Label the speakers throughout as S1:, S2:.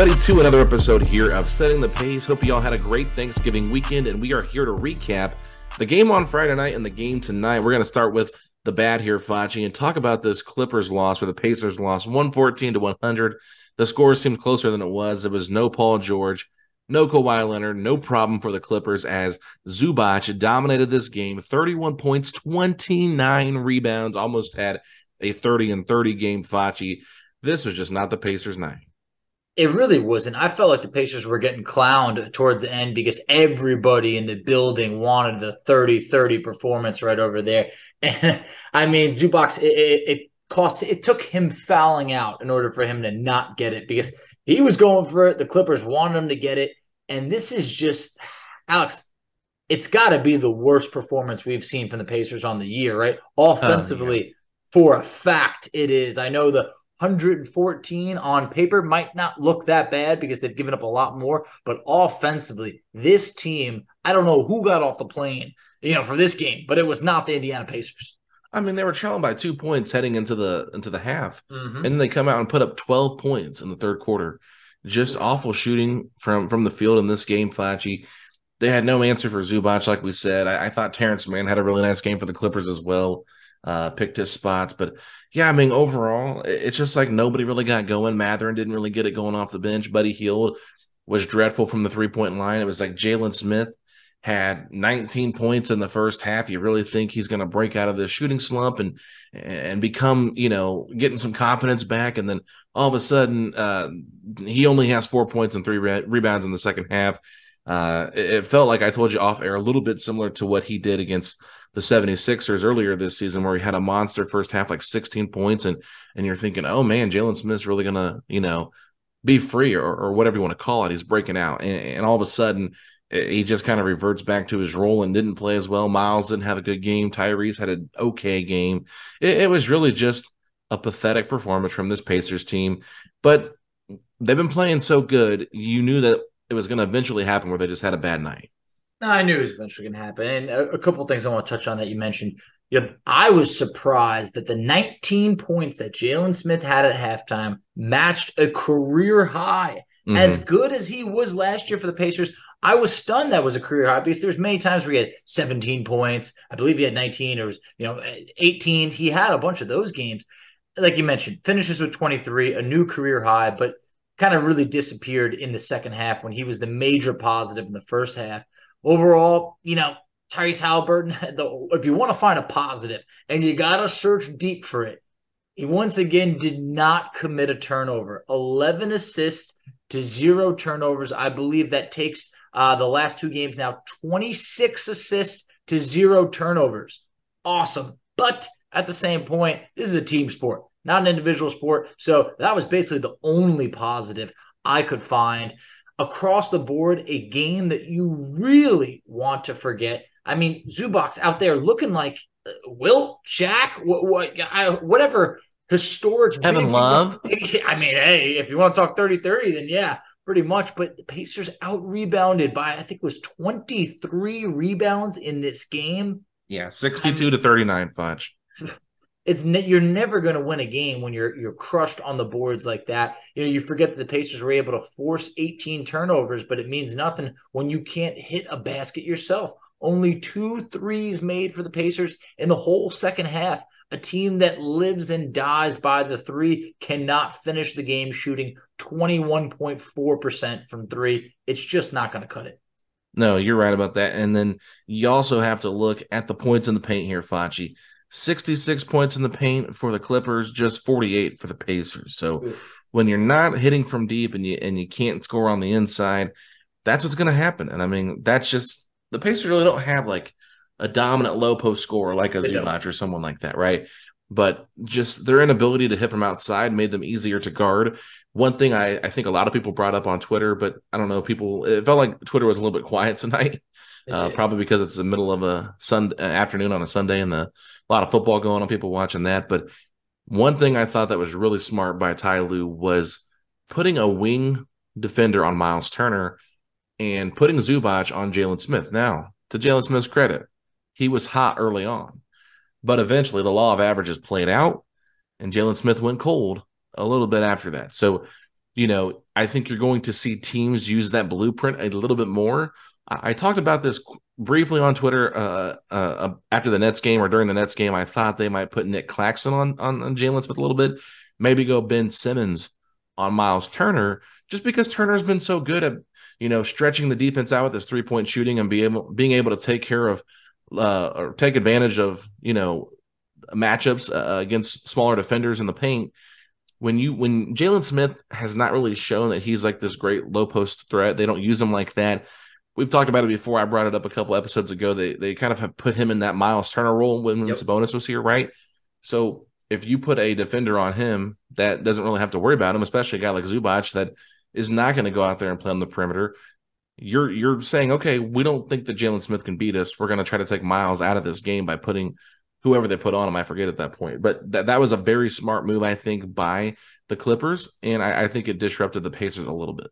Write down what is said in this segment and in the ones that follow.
S1: Everybody, to another episode here of Setting the Pace. Hope you all had a great Thanksgiving weekend, and we are here to recap the game on Friday night and the game tonight. We're going to start with the bad here, Facci, and talk about this Clippers loss or the Pacers loss, 114 to 100. The score seemed closer than it was. It was no Paul George, no Kawhi Leonard, no problem for the Clippers as Zubac dominated this game 31 points, 29 rebounds, almost had a 30 and 30 game, Facci. This was just not the Pacers' night.
S2: It really wasn't. I felt like the Pacers were getting clowned towards the end because everybody in the building wanted the 30 30 performance right over there. And I mean, Zubac, it, it, it cost, it took him fouling out in order for him to not get it because he was going for it. The Clippers wanted him to get it. And this is just, Alex, it's got to be the worst performance we've seen from the Pacers on the year, right? Offensively, oh, yeah. for a fact, it is. I know the 114 on paper might not look that bad because they've given up a lot more, but offensively, this team, I don't know who got off the plane, you know, for this game, but it was not the Indiana Pacers.
S1: I mean, they were trailing by two points heading into the into the half, mm-hmm. and then they come out and put up 12 points in the third quarter. Just awful shooting from from the field in this game, Facci. They had no answer for Zubac, like we said. I, I thought Terrence Mann had a really nice game for the Clippers as well. Uh, picked his spots, but yeah, I mean, overall, it's just like nobody really got going. Mathurin didn't really get it going off the bench. Buddy Hield was dreadful from the three point line. It was like Jalen Smith had 19 points in the first half. You really think he's going to break out of this shooting slump and and become, you know, getting some confidence back? And then all of a sudden, uh, he only has four points and three re- rebounds in the second half. Uh, it felt like I told you off air a little bit similar to what he did against the 76ers earlier this season where he had a monster first half like 16 points and and you're thinking oh man Jalen Smith's really gonna you know be free or, or whatever you want to call it. He's breaking out. And, and all of a sudden eh, he just kind of reverts back to his role and didn't play as well. Miles didn't have a good game. Tyrese had an okay game. It, it was really just a pathetic performance from this Pacers team. But they've been playing so good you knew that it was going to eventually happen where they just had a bad night
S2: no, I knew it was eventually going to happen. And a, a couple of things I want to touch on that you mentioned. You know, I was surprised that the 19 points that Jalen Smith had at halftime matched a career high. Mm-hmm. As good as he was last year for the Pacers, I was stunned that was a career high because there's many times where he had 17 points. I believe he had 19 or was, you know, 18. He had a bunch of those games. Like you mentioned, finishes with 23, a new career high, but kind of really disappeared in the second half when he was the major positive in the first half overall, you know, Tyrese Haliburton, the, if you want to find a positive and you got to search deep for it, he once again did not commit a turnover. 11 assists to zero turnovers. I believe that takes uh, the last two games now 26 assists to zero turnovers. Awesome. But at the same point, this is a team sport, not an individual sport. So that was basically the only positive I could find across the board. A game that you really want to forget. I mean, Zubac out there looking like uh, Wilt, Shaq, what, what, I, whatever historic.
S1: Kevin Love.
S2: I mean, hey, if you want to talk 30 30, then yeah, pretty much. But the Pacers out rebounded by, I think it was 23 rebounds in this game.
S1: Yeah, 62 I mean, to 39, Fudge.
S2: It's ne- you're never going to win a game when you're you're crushed on the boards like that. You know, you forget that the Pacers were able to force 18 turnovers, but it means nothing when you can't hit a basket yourself. Only two threes made for the Pacers in the whole second half. A team that lives and dies by the three cannot finish the game shooting 21.4% from three. It's just not going to cut it.
S1: No, you're right about that. And then you also have to look at the points in the paint here, Facci. 66 points in the paint for the Clippers, just 48 for the Pacers. So when you're not hitting from deep and you and you can't score on the inside, that's what's going to happen. And I mean, that's just the Pacers really don't have like a dominant low post scorer like a Zubac or someone like that, right? But just their inability to hit from outside made them easier to guard. One thing I, I think a lot of people brought up on Twitter, but I don't know, people it felt like Twitter was a little bit quiet tonight. Uh, probably because it's the middle of a Sun uh, afternoon on a Sunday and the, a lot of football going on, people watching that. But one thing I thought that was really smart by Ty Lue was putting a wing defender on Miles Turner and putting Zubac on Jalen Smith. Now, to Jalen Smith's credit, he was hot early on, but eventually the law of averages played out, and Jalen Smith went cold a little bit after that. So, you know, I think you're going to see teams use that blueprint a little bit more. I, I talked about this briefly on Twitter uh, uh, uh, after the Nets game or during the Nets game. I thought they might put Nick Claxton on, on, on Jalen Smith a little bit, maybe go Ben Simmons on Miles Turner, just because Turner's been so good at you know, stretching the defense out with his three point shooting and be able being able to take care of uh, or take advantage of you know matchups uh, against smaller defenders in the paint. When you when Jalen Smith has not really shown that he's like this great low post threat, they don't use him like that. We've talked about it before. I brought it up a couple episodes ago. They they kind of have put him in that Miles Turner role when, when yep. Sabonis was here, right? So if you put a defender on him that doesn't really have to worry about him, especially a guy like Zubac that is not going to go out there and play on the perimeter. You're you're saying, okay, we don't think that Jalen Smith can beat us. We're going to try to take Miles out of this game by putting whoever they put on him. I forget at that point, but that that was a very smart move, I think, by the Clippers, and I, I think it disrupted the Pacers a little bit.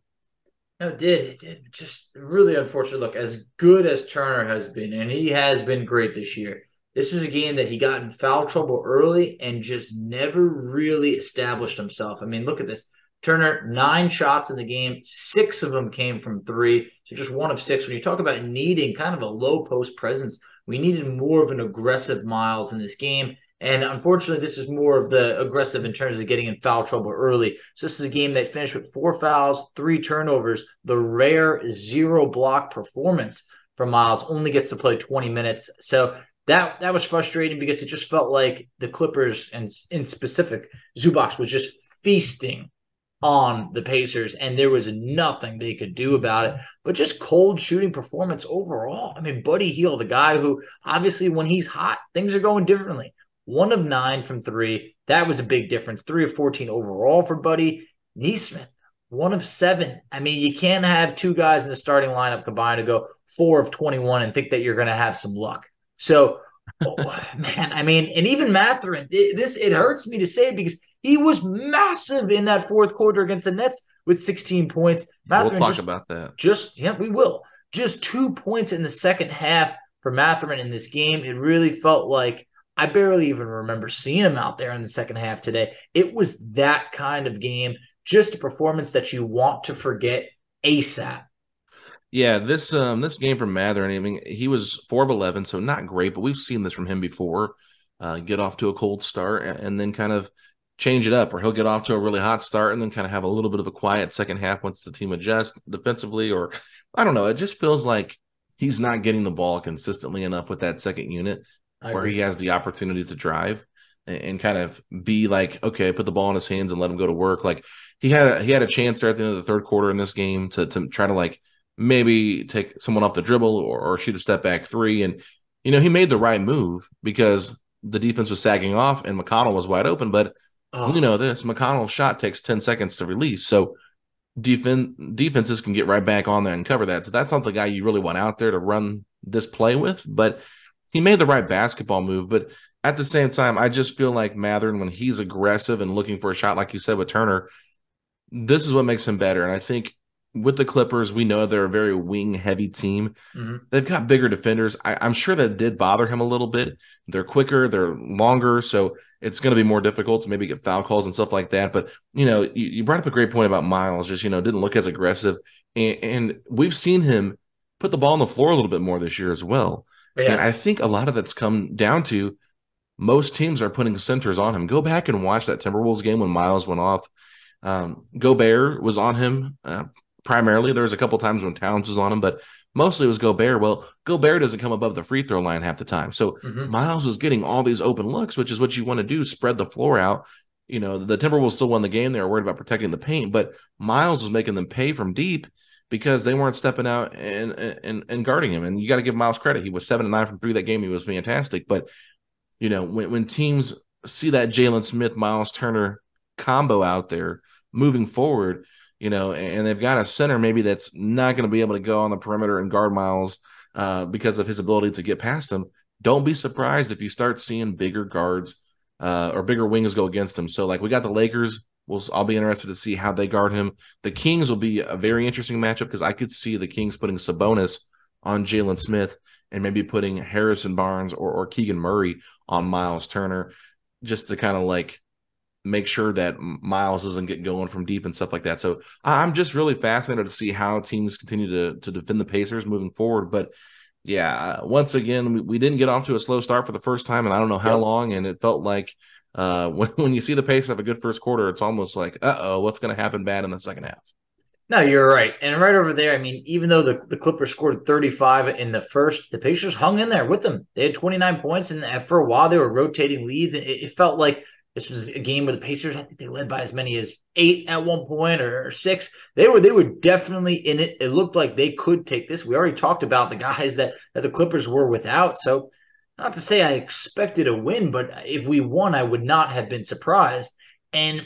S2: No, it did. It did. Just really unfortunate. Look, as good as Turner has been, and he has been great this year. This was a game that he got in foul trouble early and just never really established himself. I mean, look at this. Turner, nine shots in the game, six of them came from three. So just one of six. When you talk about needing kind of a low post presence, we needed more of an aggressive Miles in this game. And unfortunately, this is more of the aggressive in terms of getting in foul trouble early. So this is a game that finished with four fouls, three turnovers, the rare zero block performance from Miles only gets to play 20 minutes. So that that was frustrating because it just felt like the Clippers and in specific, Zubac was just feasting on the Pacers, and there was nothing they could do about it. But just cold shooting performance overall. I mean, Buddy Hield, the guy who obviously when he's hot, things are going differently. One of nine from three. That was a big difference. Three of 14 overall for Buddy. Nesmith, one of seven. I mean, you can't have two guys in the starting lineup combined to go four of 21 and think that you're going to have some luck. So, oh, man, I mean, and even Mathurin, it, this it hurts me to say because he was massive in that fourth quarter against the Nets with 16 points.
S1: Mathurin we'll talk just, about that.
S2: Just yeah, we will. Just two points in the second half for Mathurin in this game. It really felt like I barely even remember seeing him out there in the second half today. It was that kind of game, just a performance that you want to forget ASAP.
S1: Yeah, this um this game from Mathurin, I mean, he was four of eleven, so not great, but we've seen this from him before. Uh, get off to a cold start and then kind of change it up, or he'll get off to a really hot start and then kind of have a little bit of a quiet second half once the team adjusts defensively, or I don't know. It just feels like he's not getting the ball consistently enough with that second unit where he has the opportunity to drive. and, and, kind of be like, okay, put the ball in his hands and let him go to work. Like he had a, he had a chance there at the end of the third quarter in this game to to try to like maybe take someone off the dribble or, or shoot a step back three, and you know he made the right move because the defense was sagging off and McConnell was wide open, but. Oh. You know this McConnell's shot takes 10 seconds to release. So defense defenses can get right back on there and cover that. So that's not the guy you really want out there to run this play with. But he made the right basketball move. But at the same time, I just feel like Mathurin, when he's aggressive and looking for a shot, like you said with Turner, this is what makes him better. And I think with the Clippers, we know they're a very wing heavy team. Mm-hmm. They've got bigger defenders. I, am sure that did bother him a little bit. They're quicker, they're longer, so it's going to be more difficult to maybe get foul calls and stuff like that. But you know, you, you brought up a great point about Miles. Just you know, didn't look as aggressive, and, and, we've seen him put the ball on the floor a little bit more this year as well. Yeah. And I think a lot of that's come down to most teams are putting centers on him. Go back and watch that Timberwolves game when Miles went off. Um, Gobert was on him. Uh, primarily. There was a couple times when Towns was on him, but mostly it was Gobert. Well, Gobert doesn't come above the free throw line half the time. So mm-hmm. Miles was getting all these open looks, which is what you want to do, spread the floor out. You know, the Timberwolves still won the game. They were worried about protecting the paint, but Miles was making them pay from deep because they weren't stepping out and and, and guarding him. And you got to give Miles credit. He was seven and nine from three that game. He was fantastic. But you know, when when teams see that Jalen Smith, Miles Turner combo out there moving forward, you know, and they've got a center maybe that's not going to be able to go on the perimeter and guard Miles uh, because of his ability to get past him. Don't be surprised if you start seeing bigger guards uh, or bigger wings go against him. So, like we got the Lakers. We'll, I'll be interested to see how they guard him. The Kings will be a very interesting matchup because I could see the Kings putting Sabonis on Jalen Smith and maybe putting Harrison Barnes or, or Keegan Murray on Miles Turner just to kind of like make sure that Miles doesn't get going from deep and stuff like that. So I'm just really fascinated to see how teams continue to to defend the Pacers moving forward. But yeah, uh, once again, we, we didn't get off to a slow start for the first time, and I don't know how yep. long. And it felt like uh, when when you see the Pacers have a good first quarter, it's almost like, uh oh, what's going to happen bad in the second half?
S2: No, you're right. And right over there, I mean, even though the, the Clippers scored 35 in the first, the Pacers hung in there with them. They had 29 points, and for a while they were rotating leads. It, it felt like this was a game where the Pacers, I think they led by as many as eight at one point or six. They were they were definitely in it. It looked like they could take this. We already talked about the guys that that the Clippers were without. So not to say I expected a win, but if we won, I would not have been surprised. And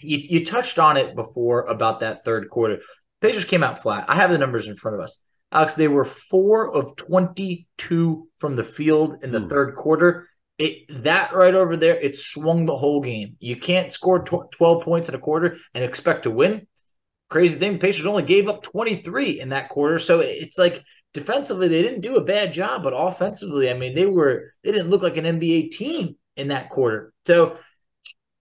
S2: you, you touched on it before about that third quarter. Pacers came out flat. I have the numbers in front of us. Alex, they were four of 22 from the field in the Ooh. third quarter it that right over there, it swung the whole game. You can't score tw- 12 points in a quarter and expect to win. Crazy thing, the Pacers only gave up 23 in that quarter. So it's like defensively, they didn't do a bad job, but offensively, I mean, they were they didn't look like an NBA team in that quarter. So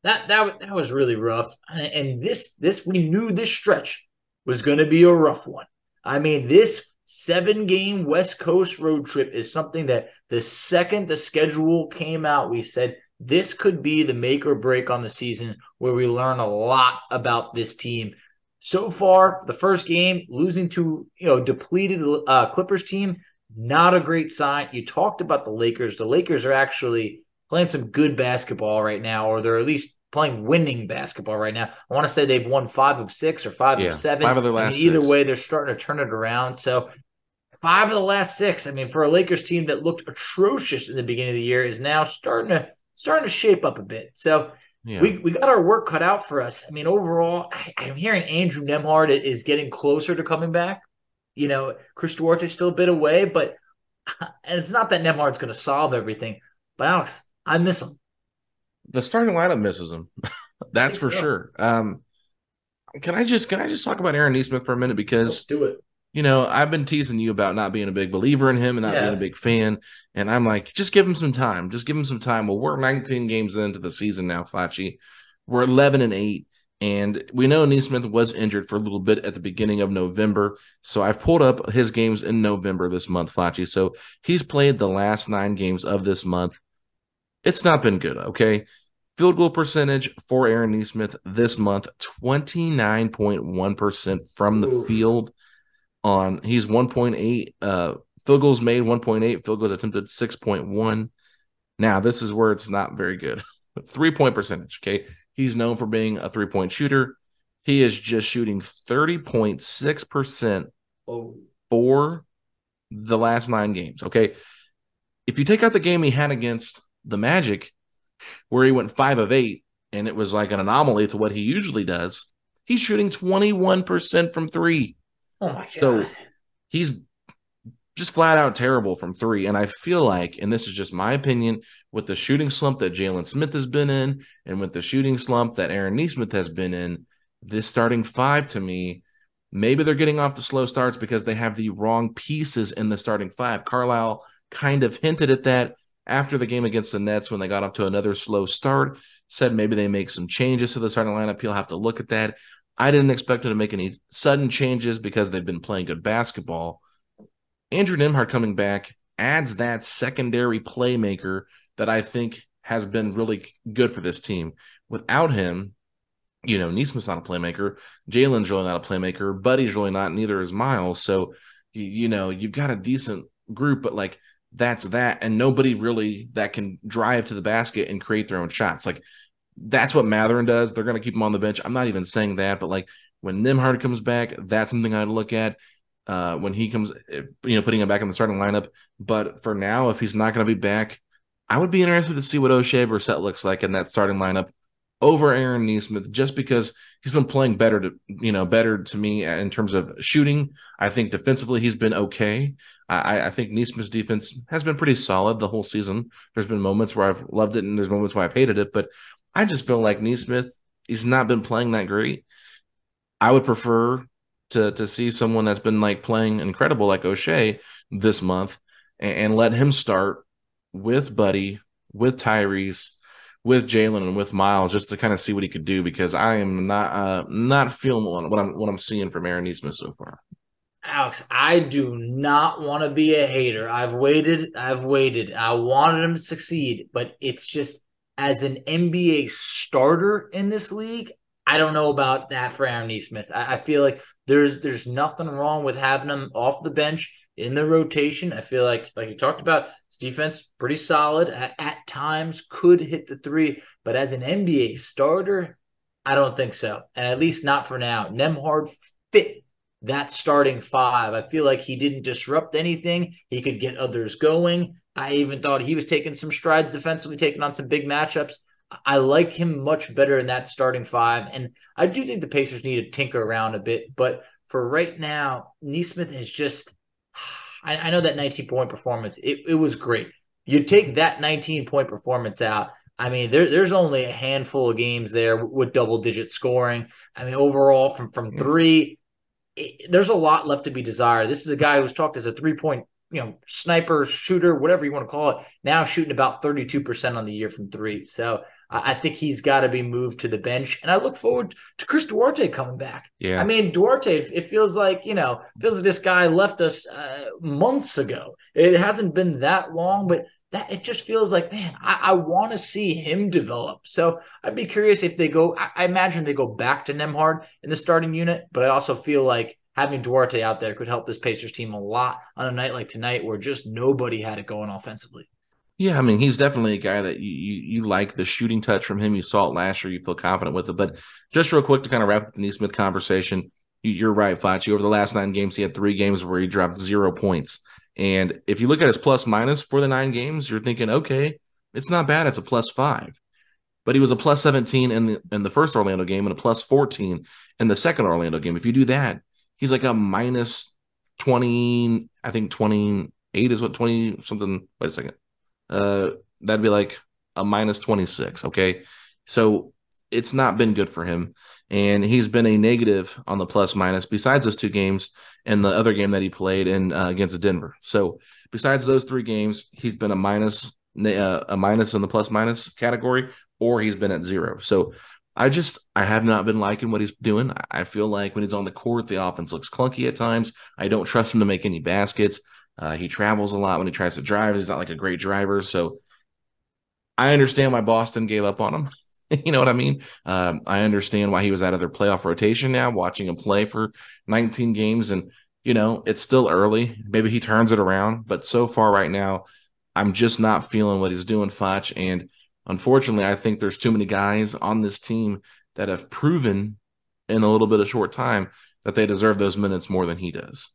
S2: that that that was really rough. And this this we knew this stretch was going to be a rough one. I mean, this seven game West Coast road trip is something that the second the schedule came out, we said this could be the make or break on the season where we learn a lot about this team. So far, the first game losing to you know depleted uh, Clippers team, not a great sign. You talked about the Lakers. The Lakers are actually playing some good basketball right now, or they're at least playing winning basketball right now. I want to say they've won five of six or five yeah, of seven.
S1: Five of their last.
S2: I mean, either
S1: six.
S2: way, they're starting to turn it around. So five of the last six. I mean, for a Lakers team that looked atrocious in the beginning of the year, is now starting to starting to shape up a bit. So. Yeah. We, we got our work cut out for us. I mean, overall, I, am hearing Andrew Nembhard is getting closer to coming back. You know, Chris Duarte is still a bit away, but and it's not that Nembhard's going to solve everything. But Alex, I miss him
S1: the starting lineup misses him. That's for so. sure. Um, can I just can I just talk about Aaron Nesmith for a minute because
S2: Let's do it.
S1: You know, I've been teasing you about not being a big believer in him and not yeah. being a big fan, and I'm like, just give him some time. Just give him some time. Well, we're 19 games into the season now, Facci. We're 11 and eight, and we know Nesmith was injured for a little bit at the beginning of November. So I've pulled up his games in November this month, Facci. So he's played the last nine games of this month. It's not been good. Okay, Field goal percentage for Aaron Nesmith this month 29.1% from the Ooh. field on he's 1.8 uh field goals made 1.8 field goals attempted 6.1 now this is where it's not very good three point percentage. Okay. He's known for being a three point shooter. He is just shooting 30.6% oh. for the last nine games. Okay. If you take out the game he had against the Magic, where he went five of eight, and it was like an anomaly to what he usually does, he's shooting 21% from three.
S2: Oh my God.
S1: So he's just flat out terrible from three. And I feel like, and this is just my opinion, with the shooting slump that Jalen Smith has been in, and with the shooting slump that Aaron Nesmith has been in, this starting five to me, maybe they're getting off the slow starts because they have the wrong pieces in the starting five. Carlisle kind of hinted at that after the game against the Nets when they got off to another slow start. Said maybe they make some changes to the starting lineup. He'll have to look at that. I didn't expect them to make any sudden changes because they've been playing good basketball. Andrew Nembhard coming back adds that secondary playmaker that I think has been really good for this team. Without him, you know, Nesmith's not a playmaker. Jalen's really not a playmaker. Buddy's really not. Neither is Miles. So, you know, you've got a decent group, but like that's that. And nobody really that can drive to the basket and create their own shots. Like that's what Mathurin does. They're going to keep him on the bench. I'm not even saying that, but like when Nembhard comes back, that's something I'd look at uh, when he comes, eh, you know, putting him back in the starting lineup. But for now, if he's not going to be back, I would be interested to see what Oshae Brissett looks like in that starting lineup over Aaron Nesmith, just because he's been playing better to, you know, better to me in terms of shooting. I think defensively he's been okay. I, I think Nesmith's defense has been pretty solid the whole season. There's been moments where I've loved it and there's moments where I've hated it, but I just feel like Nesmith, he's not been playing that great. I would prefer to to see someone that's been like playing incredible like Oshae this month and, and let him start with Buddy, with Tyrese, with Jalen, and with Miles just to kind of see what he could do because I am not uh, not feeling what I'm what I'm seeing from Aaron Nesmith so far.
S2: Alex, I do not want to be a hater. I've waited, I've waited. I wanted him to succeed, but it's just as an NBA starter in this league, I don't know about that for Aaron Nesmith. I, I feel like there's there's nothing wrong with having him off the bench in the rotation. I feel like, like you talked about, his defense pretty solid at, at, times, could hit the three, but as an NBA starter, I don't think so, and at least not for now. Nembhard fit that starting five. I feel like he didn't disrupt anything. He could get others going. I even thought he was taking some strides defensively, taking on some big matchups. I like him much better in that starting five. And I do think the Pacers need to tinker around a bit. But for right now, Nesmith is just, I, I know that 19 point performance, it, it was great. You take that 19 point performance out. I mean, there, there's only a handful of games there with double digit scoring. I mean, overall, from, from mm-hmm. three, it, there's a lot left to be desired. This is a guy who's talked as a three point you know, sniper, shooter, whatever you want to call it, now shooting about 32% on the year from three. So I think he's got to be moved to the bench. And I look forward to Chris Duarte coming back.
S1: Yeah.
S2: I mean, Duarte, it feels like, you know, feels like this guy left us uh, months ago. It hasn't been that long, but that it just feels like, man, I, I want to see him develop. So I'd be curious if they go, I, I imagine they go back to Nembhard in the starting unit, but I also feel like having Duarte out there could help this Pacers team a lot on a night like tonight where just nobody had it going offensively.
S1: Yeah, I mean, he's definitely a guy that you, you, you like the shooting touch from him. You saw it last year. You feel confident with it. But just real quick to kind of wrap up the Nesmith conversation, you, are right, Facci. Over the last nine games, he had three games where he dropped zero points. And if you look at his plus minus for the nine games, you're thinking, okay, it's not bad. It's a plus five. But he was a plus 17 in the in the first Orlando game and a plus 14 in the second Orlando game. If you do that, he's like a minus 20, I think 28 is what 20 something. Wait a second uh, that'd be like a minus 26. Okay. So it's not been good for him. And he's been a negative on the plus minus besides those two games and the other game that he played in uh, against Denver. So besides those three games, he's been a minus, uh, a minus in the plus minus category, or he's been at zero. So I just I have not been liking what he's doing. I feel like when he's on the court, the offense looks clunky at times. I don't trust him to make any baskets. Uh, he travels a lot when he tries to drive. He's not like a great driver. So I understand why Boston gave up on him. you know what I mean? Um, I understand why he was out of their playoff rotation now, watching him play for 19 games. And, you know, it's still early. Maybe he turns it around. But so far right now, I'm just not feeling what he's doing, Facci. And unfortunately, I think there's too many guys on this team that have proven in a little bit of short time that they deserve those minutes more than he does.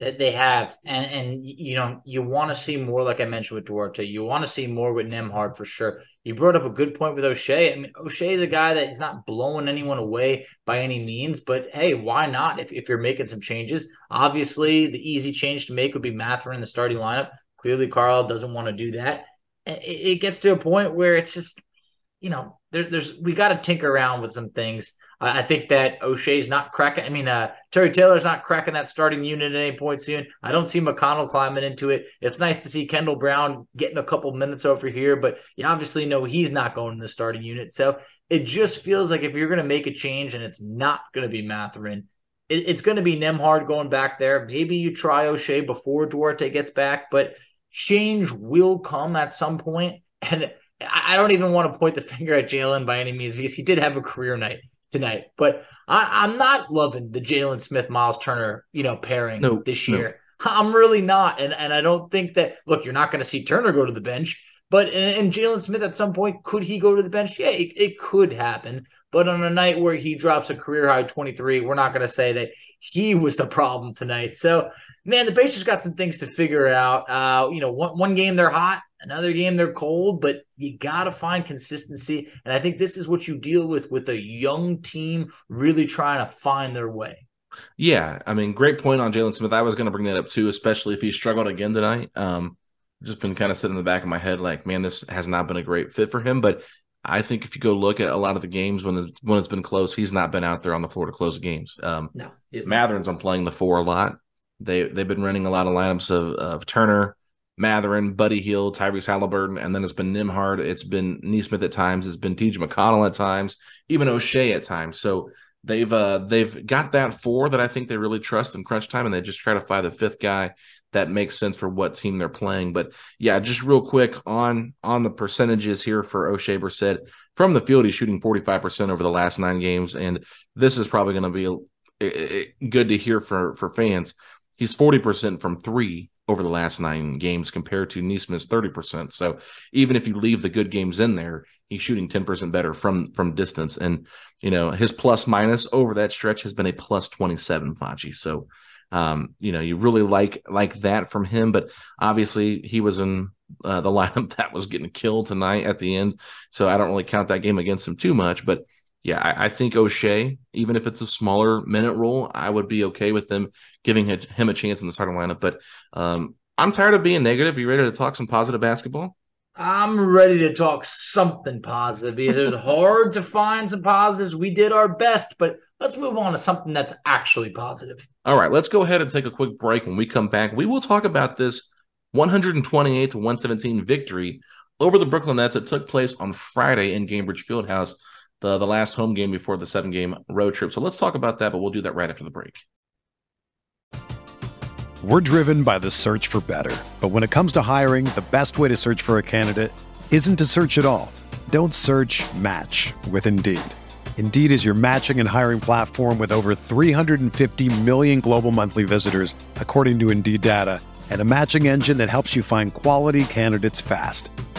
S2: That they have, and and you know you want to see more, like I mentioned with Duarte. You want to see more with Nembhard for sure. You brought up a good point with Oshae. I mean, Oshae is a guy that he's not blowing anyone away by any means, but hey, why not? If if you're making some changes, obviously the easy change to make would be Mathurin in the starting lineup. Clearly, Carl doesn't want to do that. It, it gets to a point where it's just, you know, there, there's we got to tinker around with some things. I think that Oshae's not cracking. I mean, uh, Terry Taylor's not cracking that starting unit at any point soon. I don't see McConnell climbing into it. It's nice to see Kendall Brown getting a couple minutes over here, but you obviously know he's not going in the starting unit. So it just feels like if you're going to make a change and it's not going to be Mathurin, it, it's going to be Nembhard going back there. Maybe you try Oshae before Duarte gets back, but change will come at some point. And I don't even want to point the finger at Jalen by any means because he did have a career night tonight. But I, am not loving the Jalen Smith Miles Turner, you know, pairing no, this year. No. I'm really not, and and I don't think that. Look, you're not going to see Turner go to the bench, but and, and Jalen Smith at some point could he go to the bench? Yeah, it, it could happen. But on a night where he drops a career high 23, we're not going to say that he was the problem tonight. So man, the Pacers got some things to figure out. Uh, you know, one, one game they're hot, another game they're cold, but you got to find consistency. And I think this is what you deal with with a young team really trying to find their way.
S1: Yeah, I mean, great point on Jalen Smith. I was going to bring that up too, especially if he struggled again tonight. Um, just been kind of sitting in the back of my head, like, man, this has not been a great fit for him. But I think if you go look at a lot of the games when it's, when it's been close, he's not been out there on the floor to close the games. Um, no, Mathurin's on playing the four a lot. They they've been running a lot of lineups of, of Turner, Mathurin, Buddy Hield, Tyrese Haliburton, and then it's been Nembhard. It's been Nesmith at times. It's been T.J. McConnell at times, even Oshae at times. So they've uh, they've got that four that I think they really trust in crunch time, and they just try to find the fifth guy that makes sense for what team they're playing. But yeah, just real quick on on the percentages here for Oshae Brissett from the field, he's shooting forty five percent over the last nine games, and this is probably going to be good to hear for for fans. He's 40% from three over the last nine games compared to Nesmith's 30%. So even if you leave the good games in there, he's shooting 10% better from from distance. And you know, his plus minus over that stretch has been a plus 27, Facci. So um, you know, you really like like that from him, but obviously he was in uh, the lineup that was getting killed tonight at the end. So I don't really count that game against him too much, but yeah, I, I, think Oshae, even if it's a smaller minute role, I would be okay with them giving him a chance in the starting lineup. But um, I'm tired of being negative. Are you ready to talk some positive basketball?
S2: I'm ready to talk something positive because it was hard to find some positives. We did our best, but let's move on to something that's actually positive.
S1: All right, let's go ahead and take a quick break. When we come back, we will talk about this 128 to 117 victory over the Brooklyn Nets that took place on Friday in Gainbridge Fieldhouse the the last home game before the seven game road trip. So let's talk about that, but we'll do that right after the break.
S3: We're driven by the search for better. But when it comes to hiring, the best way to search for a candidate isn't to search at all. Don't search match with Indeed. Indeed is your matching and hiring platform with over 350 million global monthly visitors, according to Indeed data, and a matching engine that helps you find quality candidates fast.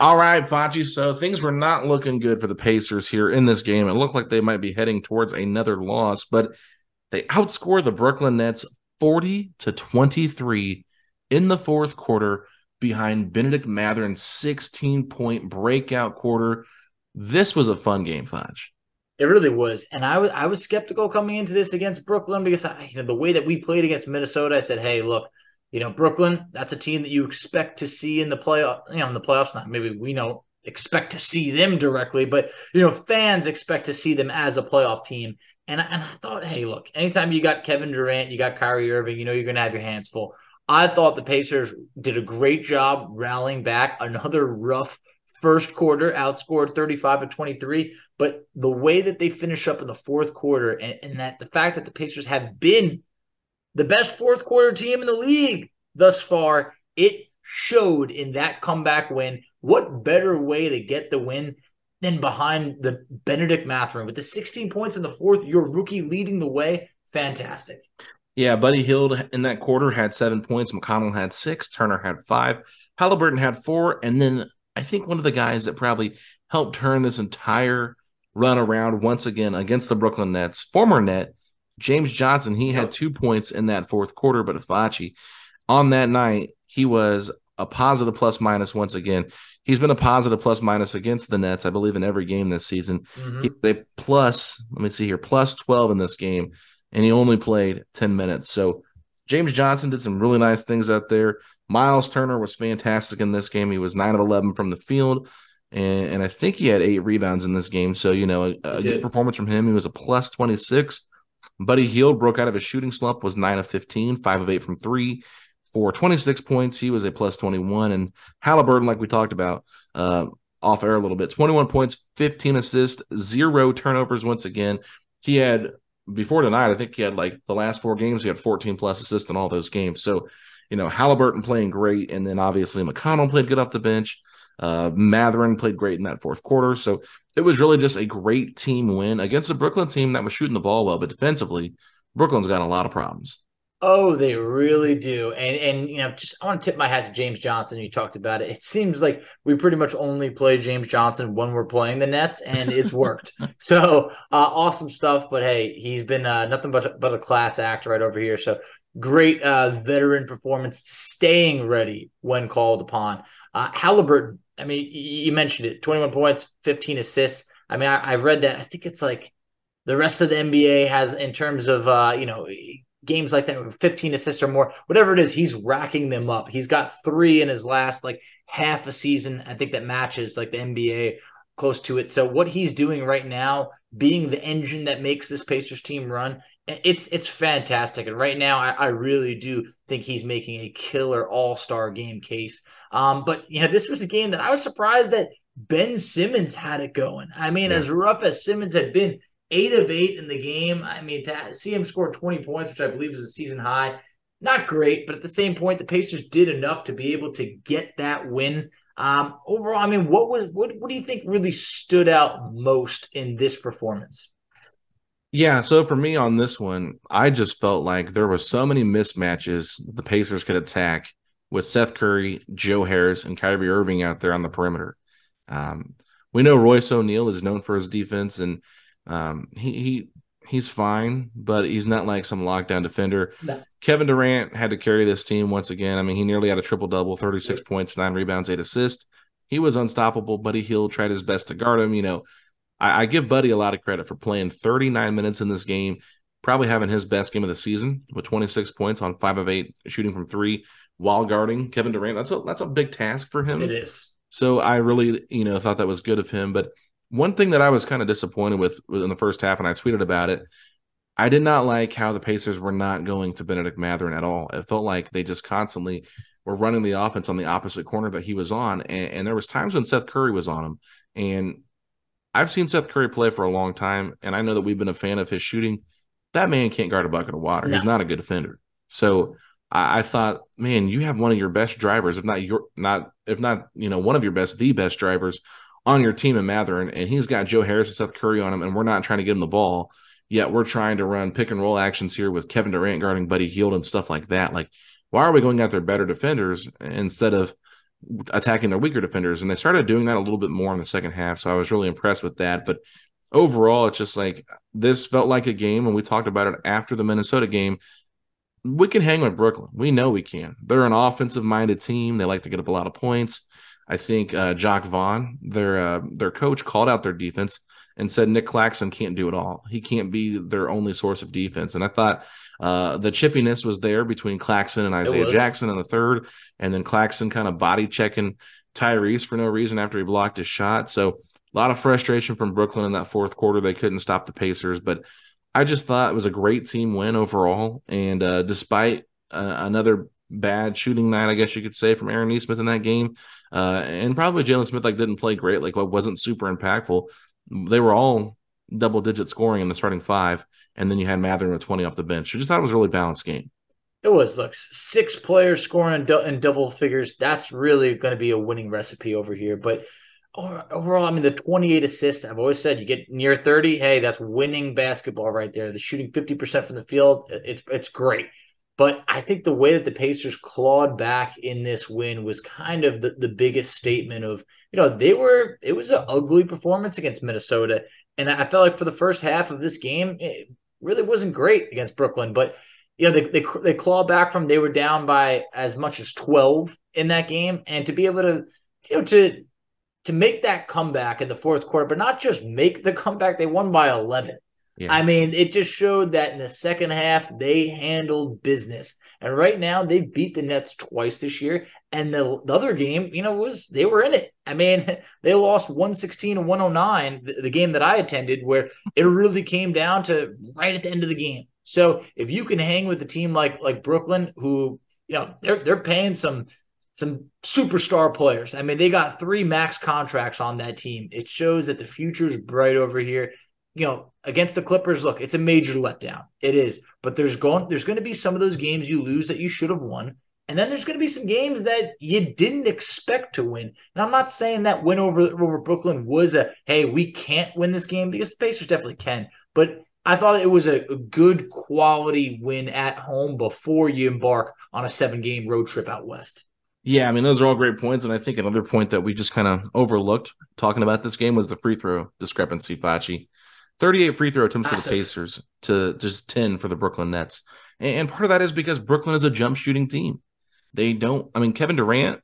S1: All right, Facci. So things were not looking good for the Pacers here in this game. It looked like they might be heading towards another loss, but they outscored the Brooklyn Nets 40 to 23 in the fourth quarter behind Bennedict Mathurin's 16 point breakout quarter. This was a fun game, Fudge.
S2: It really was, and I was I was skeptical coming into this against Brooklyn because I, you know the way that we played against Minnesota. I said, hey, look, you know, Brooklyn, that's a team that you expect to see in the playoff, you know, in the playoffs. Not maybe we don't expect to see them directly, but you know, fans expect to see them as a playoff team. And and I thought, hey, look, anytime you got Kevin Durant, you got Kyrie Irving, you know you're gonna have your hands full. I thought the Pacers did a great job rallying back. Another rough first quarter, outscored 35 to 23. But the way that they finish up in the fourth quarter, and, and that the fact that the Pacers have been the best fourth quarter team in the league thus far. It showed in that comeback win. What better way to get the win than behind the Bennedict Mathurin with the 16 points in the fourth? Your rookie leading the way. Fantastic.
S1: Yeah, Buddy Hield in that quarter had seven points. McConnell had six. Turner had five. Haliburton had four. And then I think one of the guys that probably helped turn this entire run around once again against the Brooklyn Nets, former net, James Johnson, he had two points in that fourth quarter, but Afachi, on that night, he was a positive plus minus once again. He's been a positive plus minus against the Nets, I believe, in every game this season. Mm-hmm. He, they plus, let me see here, plus 12 in this game, and he only played 10 minutes. So James Johnson did some really nice things out there. Miles Turner was fantastic in this game. He was 9 of 11 from the field. And, and I think he had eight rebounds in this game. So, you know, a, a good performance from him. He was a plus 26. Buddy Hield broke out of his shooting slump, was 9 of 15, 5 of 8 from 3 for 26 points. He was a plus 21. And Haliburton, like we talked about uh, off air a little bit, 21 points, 15 assists, zero turnovers once again. He had, before tonight, I think he had like the last four games, he had 14 plus assists in all those games. So, you know, Haliburton playing great. And then obviously McConnell played good off the bench. Uh, Mathurin played great in that fourth quarter. So it was really just a great team win against a Brooklyn team that was shooting the ball well, but defensively, Brooklyn's got a lot of problems.
S2: Oh, they really do. And and you know, just I want to tip my hat to James Johnson. You talked about it. It seems like we pretty much only play James Johnson when we're playing the Nets, and it's worked. so uh, awesome stuff. But hey, he's been uh, nothing but but a class act right over here. So great uh, veteran performance, staying ready when called upon. Uh, Haliburton I mean, you mentioned it 21 points, 15 assists. I mean, I, I read that. I think it's like the rest of the NBA has, in terms of, uh, you know, games like that, 15 assists or more, whatever it is, he's racking them up. He's got three in his last like half a season. I think that matches like the NBA close to it. So what he's doing right now, being the engine that makes this Pacers team run, it's it's fantastic. And right now, I, I really do think he's making a killer All Star game case. Um, but you know, this was a game that I was surprised that Ben Simmons had it going. I mean, yeah. as rough as Simmons had been, eight of eight in the game. I mean, to see him score 20 points, which I believe is a season high, not great, but at the same point, the Pacers did enough to be able to get that win. Um, overall, I mean, what was what what do you think really stood out most in this performance?
S1: Yeah, so for me on this one, I just felt like there were so many mismatches the Pacers could attack with Seth Curry, Joe Harris, and Kyrie Irving out there on the perimeter. Um, we know Royce O'Neale is known for his defense, and um, he he he's fine, but he's not like some lockdown defender. No. Kevin Durant had to carry this team once again. I mean, he nearly had a triple double, 36 points, nine rebounds, eight assists. He was unstoppable. Buddy Hield tried his best to guard him. You know, I, I give Buddy a lot of credit for playing 39 minutes in this game, probably having his best game of the season with 26 points on five of eight shooting from three while guarding Kevin Durant. That's a that's a big task for him.
S2: It is.
S1: So I really, you know, thought that was good of him. But one thing that I was kind of disappointed with in the first half, and I tweeted about it, I did not like how the Pacers were not going to Bennedict Mathurin at all. It felt like they just constantly were running the offense on the opposite corner that he was on, and, and there was times when Seth Curry was on him, and I've seen Seth Curry play for a long time, and I know that we've been a fan of his shooting. That man can't guard a bucket of water. No. He's not a good defender. So I, I, thought, man, you have one of your best drivers, if not your not if not you know one of your best, the best drivers on your team in Mathurin, and he's got Joe Harris and Seth Curry on him, and we're not trying to get him the ball. Yet we're trying to run pick and roll actions here with Kevin Durant guarding Buddy Hield and stuff like that. Like, why are we going out after better defenders instead of attacking their weaker defenders? And they started doing that a little bit more in the second half. So I was really impressed with that. But overall, it's just like this felt like a game, and we talked about it after the Minnesota game. We can hang with Brooklyn. We know we can. They're an offensive minded team. They like to get up a lot of points. I think uh, Jacque Vaughn, their uh, their coach, called out their defense and said Nick Claxton can't do it all. He can't be their only source of defense. And I thought uh, the chippiness was there between Claxton and Isaiah Jackson in the third, and then Claxton kind of body checking Tyrese for no reason after he blocked his shot. So a lot of frustration from Brooklyn in that fourth quarter. They couldn't stop the Pacers, but I just thought it was a great team win overall. And uh, despite uh, another bad shooting night, I guess you could say, from Aaron Nesmith in that game, uh, and probably Jalen Smith like didn't play great, like what wasn't super impactful. They were all double digit scoring in the starting five, and then you had Mathurin with twenty off the bench. I just thought it was a really balanced game.
S2: It was look six players scoring in double figures. That's really going to be a winning recipe over here. But overall, I mean, the 28 assists, I've always said you get near 30. Hey, that's winning basketball right there. The shooting 50% from the field, it's it's great. But I think the way that the Pacers clawed back in this win was kind of the, the biggest statement of, you know, they were, it was an ugly performance against Minnesota. And I felt like for the first half of this game, it really wasn't great against Brooklyn. But, you know, they, they, they clawed back from, they were down by as much as 12 in that game. And to be able to, you know, to, to make that comeback in the fourth quarter, but not just make the comeback, they won by 11. Yeah. I mean, it just showed that in the second half, they handled business. And right now, they've beat the Nets twice this year. And the, the other game, you know, was they were in it. I mean, they lost 116 and 109, the, the game that I attended, where it really came down to right at the end of the game. So if you can hang with a team like like Brooklyn, who, you know, they're they're paying some some superstar players. I mean, they got three max contracts on that team. It shows that the future is bright over here you know, against the Clippers, look, it's a major letdown. It is, but there's going there's going to be some of those games you lose that you should have won, and then there's going to be some games that you didn't expect to win. And I'm not saying that win over over Brooklyn was a hey we can't win this game because the Pacers definitely can, but I thought it was a, a good quality win at home before you embark on a seven game road trip out west.
S1: Yeah, I mean those are all great points, and I think another point that we just kind of overlooked talking about this game was the free throw discrepancy, Facci. 38 free throw attempts Massive. for the Pacers to just 10 for the Brooklyn Nets. And part of that is because Brooklyn is a jump shooting team. They don't, I mean, Kevin Durant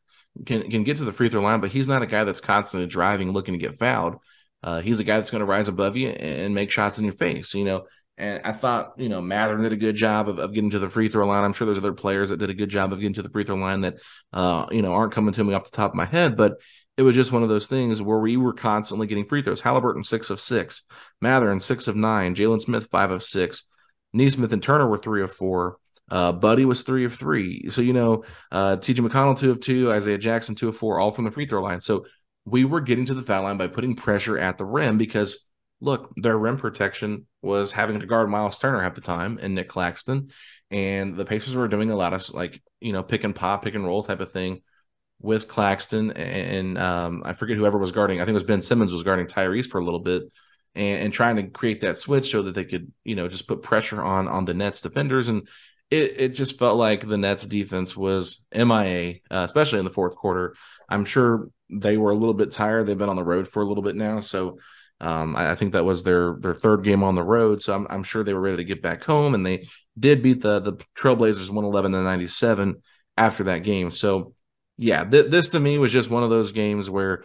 S1: can, can get to the free throw line, but he's not a guy that's constantly driving, looking to get fouled. Uh, he's a guy that's going to rise above you and make shots in your face, you know. And I thought, you know, Mathurin did a good job of, of getting to the free throw line. I'm sure there's other players that did a good job of getting to the free throw line that, uh, you know, aren't coming to me off the top of my head. But it was just one of those things where we were constantly getting free throws. Haliburton six of six, Mathurin six of nine, Jalen Smith five of six, Nesmith and Turner were three of four. Uh, Buddy was three of three. So you know, uh, T.J. McConnell two of two, Isaiah Jackson two of four, all from the free throw line. So we were getting to the foul line by putting pressure at the rim because look, their rim protection was having to guard Myles Turner half the time and Nick Claxton, and the Pacers were doing a lot of like you know pick and pop, pick and roll type of thing with Claxton and um, I forget whoever was guarding. I think it was Ben Simmons was guarding Tyrese for a little bit and, and, trying to create that switch so that they could you know just put pressure on on the Nets defenders and it it just felt like the Nets defense was MIA, uh, especially in the fourth quarter. I'm sure they were a little bit tired. They've been on the road for a little bit now, so. Um, I, I, think that was their their third game on the road, so I'm, I'm sure they were ready to get back home, and they did beat the the Trailblazers 111 to 97 after that game. So yeah, th- this to me was just one of those games where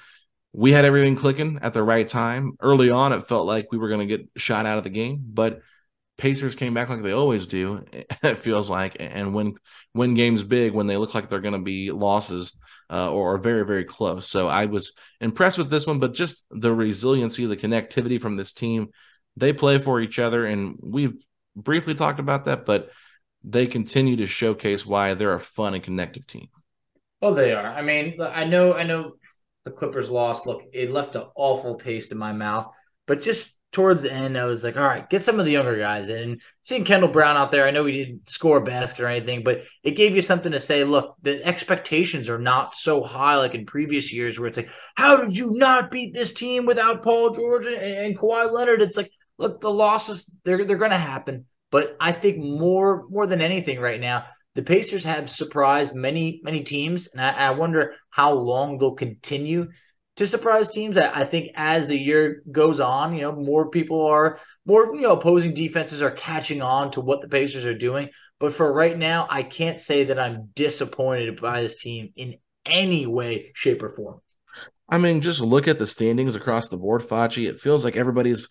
S1: we had everything clicking at the right time. Early on, it felt like we were going to get shot out of the game, but Pacers came back like they always do. It feels like, and when win games big when they look like they're going to be losses uh, or very very close. So I was impressed with this one, but just the resiliency, the connectivity from this team. They play for each other, and we've briefly talked about that, but they continue to showcase why they're a fun and connective team.
S2: Oh, they are. I mean, I know, I know the Clippers lost. Look, it left an awful taste in my mouth, but just towards the end, I was like, all right, get some of the younger guys in. And seeing Kendall Brown out there, I know he didn't score a basket or anything, but it gave you something to say. Look, the expectations are not so high like in previous years where it's like, how did you not beat this team without Paul George and, and Kawhi Leonard? It's like, look, the losses, they're, they're going to happen. But I think more more than anything right now, the Pacers have surprised many many teams, and I, I wonder how long they'll continue to surprise teams. I, I think as the year goes on, you know, more people are more you know opposing defenses are catching on to what the Pacers are doing. But for right now, I can't say that I'm disappointed by this team in any way, shape, or form.
S1: I mean, just look at the standings across the board, Facci. It feels like everybody's,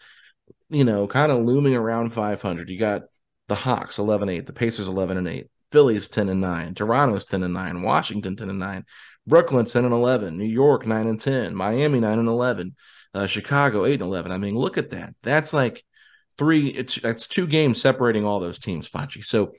S1: you know, kind of looming around 500. You got the Hawks 11 8, the Pacers 11 and 8, Philly's 10 and 9, Toronto's 10 and 9, Washington 10 and 9, Brooklyn 10 and 11, New York 9 and 10, Miami 9 and 11, uh, Chicago 8 and 11. I mean, look at that. That's like three, it's that's two games separating all those teams, Facci. So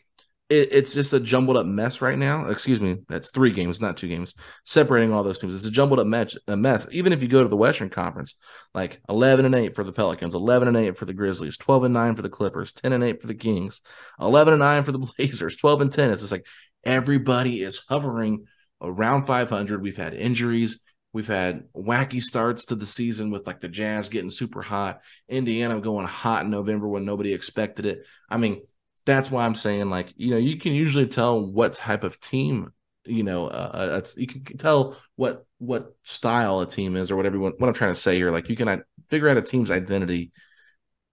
S1: it, it's just a jumbled up mess right now. Excuse me, that's three games, not two games, separating all those teams. It's a jumbled up match, a mess. Even if you go to the Western Conference, like eleven and eight for the Pelicans, eleven and eight for the Grizzlies, twelve and nine for the Clippers, ten and eight for the Kings, eleven and nine for the Blazers, twelve and ten. It's just like everybody is hovering around five hundred. We've had injuries. We've had wacky starts to the season with like the Jazz getting super hot, Indiana going hot in November when nobody expected it. I mean, that's why I'm saying like you know you can usually tell what type of team you know uh, uh you can tell what what style a team is or whatever what I'm trying to say here. Like you can figure out a team's identity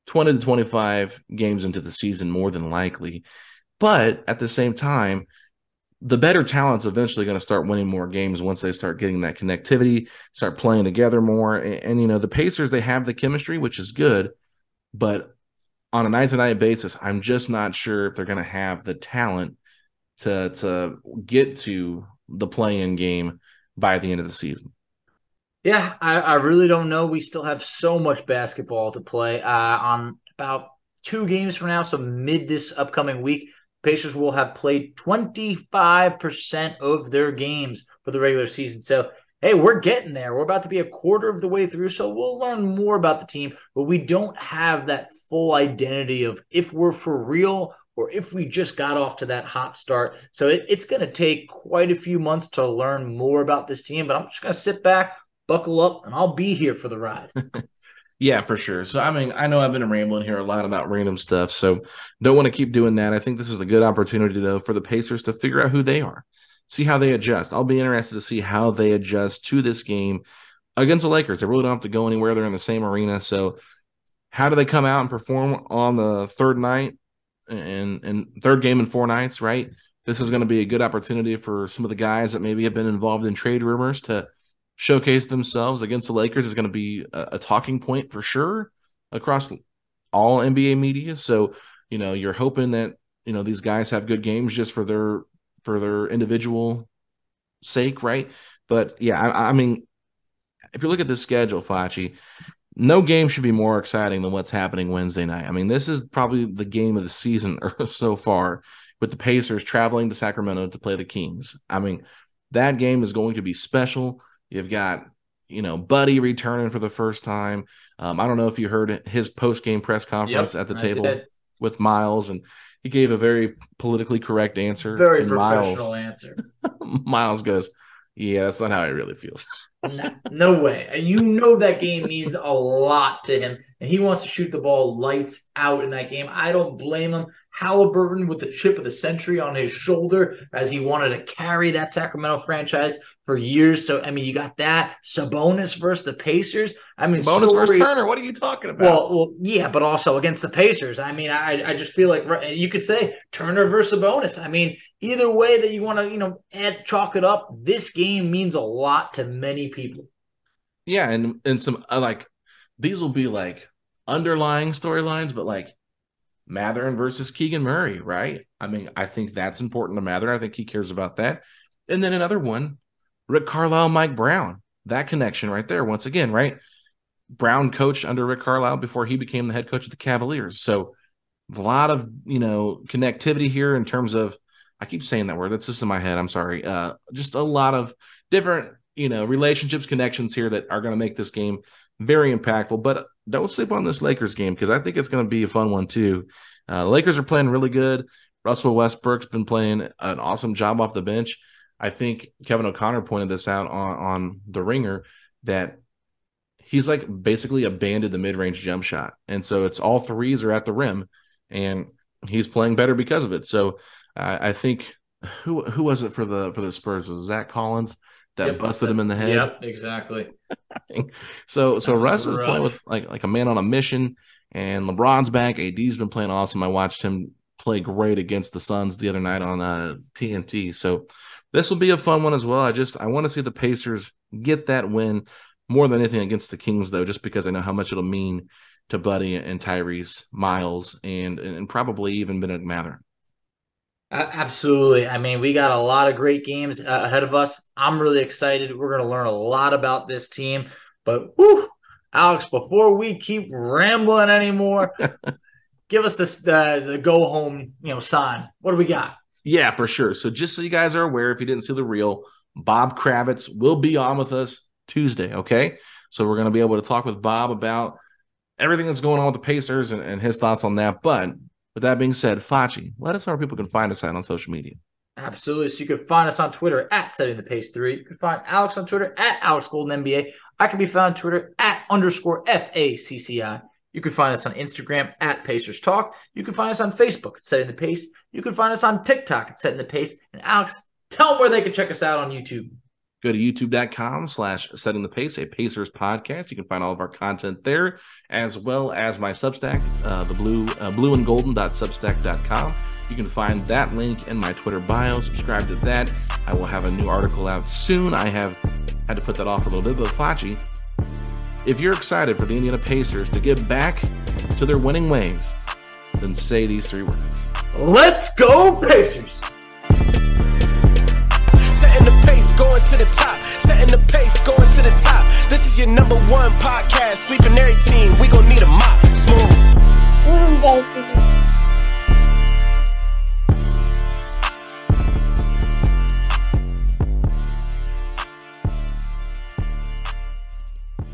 S1: 20 to 25 games into the season more than likely. But at the same time the better talent's eventually going to start winning more games once they start getting that connectivity start playing together more. And, and you know the Pacers they have the chemistry which is good but on a night to night basis, I'm just not sure if they're going to have the talent to to get to the play-in game by the end of the season.
S2: Yeah, I, I really don't know. We still have so much basketball to play. Uh, on about two games from now, so mid this upcoming week, Pacers will have played 25% of their games for the regular season. So hey, we're getting there. We're about to be a quarter of the way through, so we'll learn more about the team, but we don't have that full identity of if we're for real or if we just got off to that hot start. So it, it's going to take quite a few months to learn more about this team, but I'm just going to sit back, buckle up, and I'll be here for the ride.
S1: Yeah, for sure. So, I mean, I know I've been rambling here a lot about random stuff, so don't want to keep doing that. I think this is a good opportunity, though, for the Pacers to figure out who they are see how they adjust. I'll be interested to see how they adjust to this game against the Lakers. They really don't have to go anywhere. They're in the same arena. So, how do they come out and perform on the third night and and third game in four nights? Right. This is going to be a good opportunity for some of the guys that maybe have been involved in trade rumors to showcase themselves against the Lakers. Is going to be a, a talking point for sure across all NBA media. So, you know, you're hoping that you know these guys have good games just for their for their individual sake, right? But yeah, I, I mean, if you look at the schedule, Facci, no game should be more exciting than what's happening Wednesday night. I mean, this is probably the game of the season so far with the Pacers traveling to Sacramento to play the Kings. I mean, that game is going to be special. You've got, you know, Buddy returning for the first time. Um, I don't know if you heard his post game press conference yep, at the table with Myles, and he gave a very politically correct answer.
S2: Very professional Myles, answer.
S1: Myles goes, "Yeah, that's not how he really feels."
S2: no, no way. And you know that game means a lot to him, and he wants to shoot the ball lights out in that game. I don't blame him. Haliburton with the chip of the century on his shoulder as he wanted to carry that Sacramento franchise for years. So I mean, you got that Sabonis versus the Pacers. I mean,
S1: Sabonis story, versus Turner. What are you talking about?
S2: Well, well, yeah, but also against the Pacers. I mean, I I just feel like you could say Turner versus Sabonis. I mean, either way that you want to you know add chalk it up, this game means a lot to many people.
S1: Yeah, and and some uh, like these will be like underlying storylines, but like Mathurin versus Keegan Murray, right? I mean, I think that's important to Mathurin. I think he cares about that. And then another one, Rick Carlisle, Mike Brown. That connection right there. Once again, right? Brown coached under Rick Carlisle before he became the head coach of the Cavaliers. So a lot of, you know, connectivity here in terms of I keep saying that word. That's just in my head. I'm sorry. Uh, just a lot of different, you know, relationships, connections here that are going to make this game very impactful. But don't sleep on this Lakers game because I think it's going to be a fun one too. Uh, Lakers are playing really good. Russell Westbrook's been playing an awesome job off the bench. I think Kevin O'Connor pointed this out on, on the Ringer that he's like basically abandoned the mid-range jump shot, and so it's all threes are at the rim, and he's playing better because of it. So uh, I think who who was it for the for the Spurs was Zach Collins that yep, busted him in the head.
S2: Yep, exactly.
S1: so so Russ is playing with like like a man on a mission, and LeBron's back. AD's been playing awesome. I watched him play great against the Suns the other night on uh, TNT. So this will be a fun one as well. I just I want to see the Pacers get that win more than anything against the Kings, though, just because I know how much it'll mean to Buddy and Tyrese Myles and and probably even Bennedict Mathurin.
S2: Absolutely. I mean, we got a lot of great games uh, ahead of us. I'm really excited. We're going to learn a lot about this team. But whew, Alex, before we keep rambling anymore, give us this the, the go home, you know, sign. What do we got?
S1: Yeah, for sure. So just so you guys are aware, if you didn't see the reel, Bob Kravitz will be on with us Tuesday. Okay. So we're going to be able to talk with Bob about everything that's going on with the Pacers and, and his thoughts on that. But with that being said, Facci, let us know where people can find us at on social media.
S2: Absolutely. So you can find us on Twitter at setting the pace three. You can find Alex on Twitter at Alex Golden NBA. I can be found on Twitter at underscore FACCI. You can find us on Instagram at Pacers Talk. You can find us on Facebook at Setting the Pace. You can find us on TikTok at Setting the Pace. And Alex, tell them where they can check us out on YouTube.
S1: Go to youtube.com slash setting the pace, a Pacers podcast. You can find all of our content there, as well as my Substack, uh, the blue uh, blue and golden.substack.com. You can find that link in my Twitter bio. Subscribe to that. I will have a new article out soon. I have had to put that off a little bit, but Facci, if you're excited for the Indiana Pacers to get back to their winning ways, then say these three words.
S2: Let's go, Pacers!
S4: Setting the pace, going to the top. Setting the pace, going to the top. This is your number one podcast. Sweeping every team. We gon' need a mop. Smooth. Mm,